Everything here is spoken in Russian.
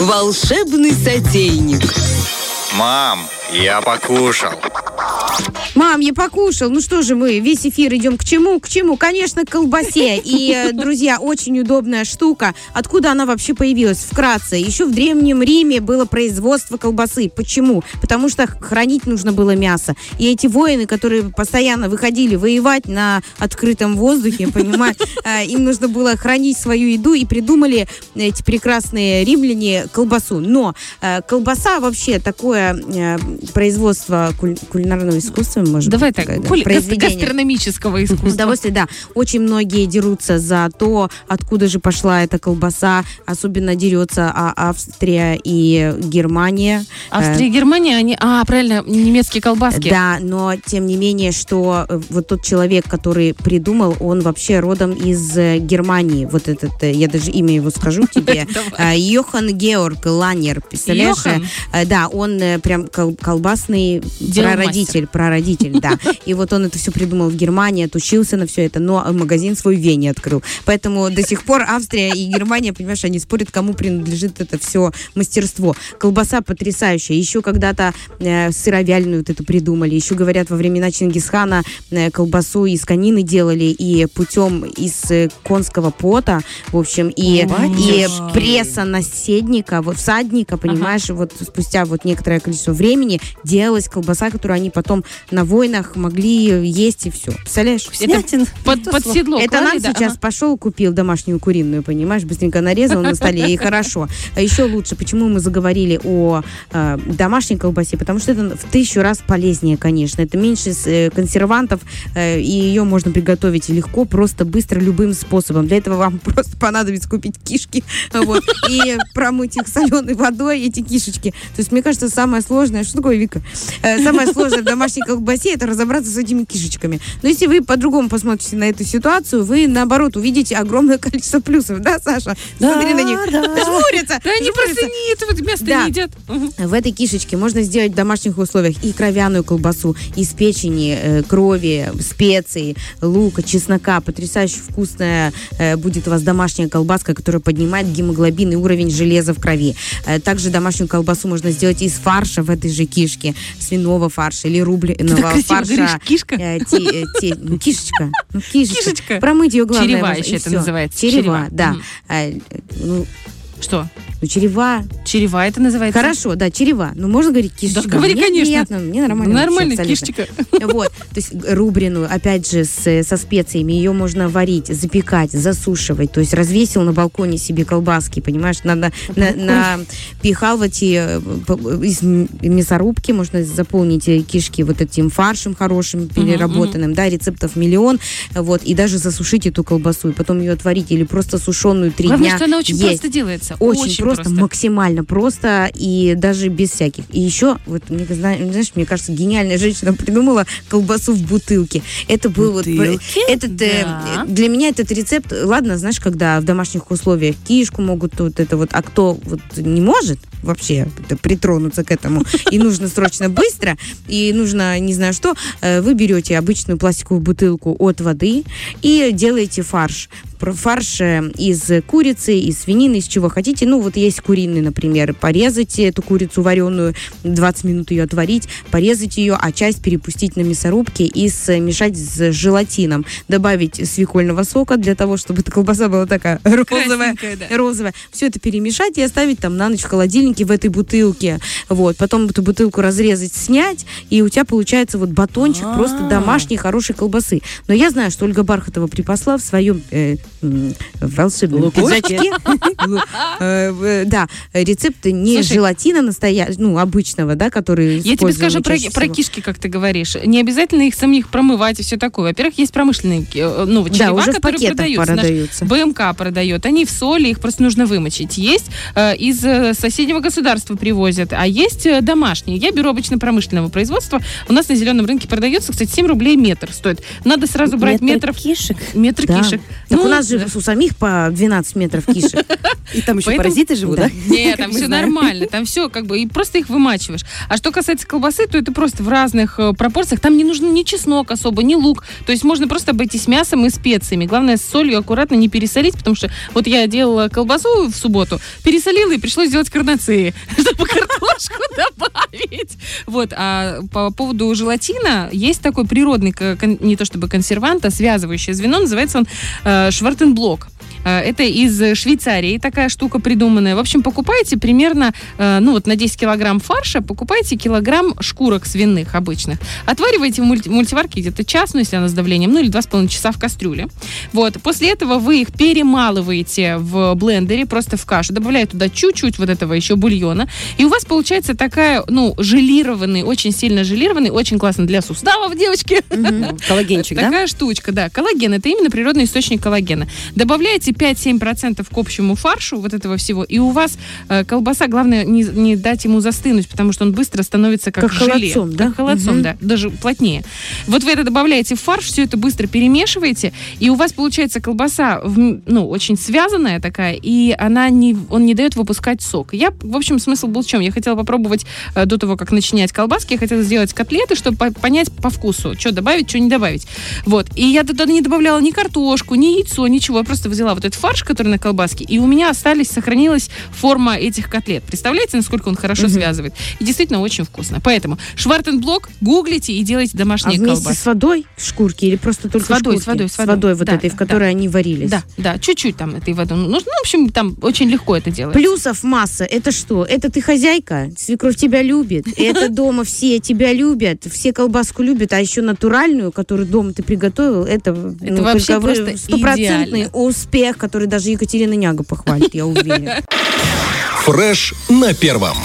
Волшебный сотейник. Мам, я покушал. Мам, я покушал. Ну что же мы, весь эфир идем к чему? К чему? Конечно, к колбасе. И, э, друзья, очень удобная штука. Откуда она вообще появилась? Вкратце. Еще в Древнем Риме было производство колбасы. Почему? Потому что хранить нужно было мясо. И эти воины, которые постоянно выходили воевать на открытом воздухе, понимаешь, э, им нужно было хранить свою еду и придумали эти прекрасные римляне колбасу. Но э, колбаса вообще такое производство кулинарного искусства, может Давай быть. так, куль- гастрономического искусства. Удовольствие, да. Очень многие дерутся за то, откуда же пошла эта колбаса. Особенно дерется а, Австрия и Германия. Австрия и Германия, они... А, правильно, немецкие колбаски. Да, но тем не менее, что э, вот тот человек, который придумал, он вообще родом из э, Германии. Вот этот, э, я даже имя его скажу тебе. Э, Йохан Георг Ланер, представляешь? Йохан? Да, он прям кол- колбасный Деломастер. прародитель, прародитель, да. И вот он это все придумал в Германии, отучился на все это, но магазин свой в Вене открыл. Поэтому до сих пор Австрия и Германия, понимаешь, они спорят, кому принадлежит это все мастерство. Колбаса потрясающая. Еще когда-то э, сыровяльную вот эту придумали. Еще, говорят, во времена Чингисхана э, колбасу из конины делали и путем из э, конского пота, в общем, и, и пресса наседника, вот всадника, понимаешь, вот спустя вот некоторое количество времени делалась колбаса, которую они потом на войнах могли есть и все. Представляешь? Это под, под седло Это клали, нам да? сейчас Ага. пошел, купил домашнюю куриную, понимаешь, быстренько нарезал на столе, и хорошо. А еще лучше, почему мы заговорили о э, домашней колбасе, потому что это в тысячу раз полезнее, конечно. Это меньше э, консервантов, э, и ее можно приготовить легко, просто, быстро, любым способом. Для этого вам просто понадобится купить кишки, вот, и промыть их соленой водой, эти кишечки. То есть, мне кажется, самое сложное, что такое, Вика? Э, Самое сложное в домашней колбасе это разобраться с этими кишечками. Но если вы по-другому посмотрите на эту ситуацию, вы наоборот увидите огромное количество плюсов, да, Саша? Смотри на них. Жмурятся. Да они просто не это вот мясо Да. не едят. В этой кишечке можно сделать в домашних условиях и кровяную колбасу, из печени, э, крови, специй, лука, чеснока. Потрясающе вкусная э, будет у вас домашняя колбаска, которая поднимает гемоглобин и уровень железа в крови. Э, также домашнюю колбасу можно сделать из фарша в этой же кишке, свиного фарша или Ты красиво фарша. говоришь, кишка. Э, те- э, ну, кишечка. Ну, кишечка. Кишечка. Промыть ее главное. Черева еще это называется. Черева, да. А, ну, Что? Ну, черева. Черева это называется? Хорошо, да, черева. Ну, можно говорить кишечка. говори, мне конечно. приятно, мне нормально. Нормально, вообще кишечка. Вот, то есть рубрину, опять же, с, со специями, ее можно варить, запекать, засушивать. То есть развесил на балконе себе колбаски, понимаешь, надо на, на пихал в эти э, из мясорубки, можно заполнить э, кишки вот этим фаршем хорошим, переработанным, да, рецептов миллион, вот, и даже засушить эту колбасу, и потом ее отварить, или просто сушеную три Главное, дня что она очень есть. просто делается. Очень, просто, максимально просто и даже без всяких. И еще, вот мне, зна- знаешь, мне кажется, гениальная женщина придумала колбасу в бутылке. Это был вот этот э, Да. для меня этот рецепт. Ладно, знаешь, когда в домашних условиях кишку могут вот это вот, а кто вот не может вообще притронуться к этому и нужно срочно быстро и нужно не знаю что, э, вы берете обычную пластиковую бутылку от воды и делаете фарш. Фарш э, из курицы, из свинины, из чего хотите. Ну, вот есть куриный, например. Порезать эту курицу вареную, 20 минут ее отварить, порезать ее, а часть перепустить на мясорубке и смешать с желатином. Добавить свекольного сока для того, чтобы эта колбаса была такая розовая да. розовое. Все это перемешать и оставить там на ночь в холодильнике в этой бутылке. Вот. Потом эту бутылку разрезать, снять, и у тебя получается вот батончик просто А. домашней хорошей колбасы. Но я знаю, что Ольга Бархатова припасла в своем э, м, волшебном пиджачке. Э, э, Да, рецепт не желатина настоящего, ну, обычного, да, который Я тебе скажу про, кишки, как ты говоришь. Не обязательно их самих промывать и все такое. Во-первых, есть промышленные э, ну, черева, которые продаются. БМК продает. Они в соли, их просто нужно вымочить. Есть э, из э, соседнего нашего государства привозят, а есть э, домашние. Я беру обычно промышленного производства. У нас на зеленом рынке продается, кстати, 7 рублей метр стоит. Надо сразу брать Метр метров... кишек. Метр Да. кишек. Так Ну, у нас же да. у самих по 12 метров кишек. И там еще Поэтому- паразиты живут, да? Нет, там все нормально, там все как бы, и просто их вымачиваешь. А что касается колбасы, то это просто в разных э, пропорциях. Там не нужен ни чеснок особо, ни лук. То есть можно просто обойтись мясом и специями. Главное, с солью аккуратно не пересолить, потому что вот я делала колбасу в субботу, пересолила и пришлось сделать карнации, чтобы картошку добавить. Вот, а по поводу желатина, есть такой природный, не то чтобы консервант, а связывающее звено, называется он э, швартенблок. Э, Это из Швейцарии такая штука придуманная. В общем, покупаете примерно, э, ну вот на 10 килограмм фарша, покупаете килограмм шкурок свиных обычных. Отвариваете в мульти- мультиварке где-то час, ну если она с давлением, ну или 2,5 часа в кастрюле. Вот. После этого вы их перемалываете в блендере, просто в кашу, добавляете туда чуть-чуть вот этого еще бульона, и у вас получается такая, ну, желированный, очень сильно желированный, очень классно для суставов, девочки. Коллагенчик, да? Такая штучка, да. Коллаген это именно природный источник коллагена. Добавляете 5-7% к общему фаршу вот этого всего, и у вас э, колбаса, главное не, не дать ему застынуть, потому что он быстро становится как, Как желе. холодцом, да? Как холодцом, Мгм. да. Даже плотнее. Вот вы это добавляете в фарш, все это быстро перемешиваете, и у вас получается колбаса, ну, очень связанная такая, и она не, он не дает выпускать сок. Я, в общем, смысл был в чем? Я хотела попробовать э, до того, как начинять колбаски, я хотела сделать котлеты, чтобы по- понять по вкусу, что добавить, что не добавить. Вот. И я туда не добавляла ни картошку, ни яйцо, ничего. Я просто взяла вот этот фарш, который на колбаске, и у меня остались, сохранилась форма этих котлет. Представляете, насколько он хорошо связывает? И действительно очень вкусно. Поэтому Швартенблок, гуглите и делайте А домашние вместе колбасы. с водой шкурки или просто только С водой, шкурки? с водой, с С водой. водой вот Да, этой, в да, которой они варились. Да, да, чуть-чуть там этой воды. Ну, ну, в общем, там очень легко это делать. Плюсов масса. Это что? Это ты хозяйка, свекровь тебя любит. Это дома все тебя любят, все колбаску любят, а еще натуральную, которую дома ты приготовил, это, ну, вообще просто стопроцентный идеально. Успех, который даже Екатерина Няга похвалит, я уверена. Фреш на первом.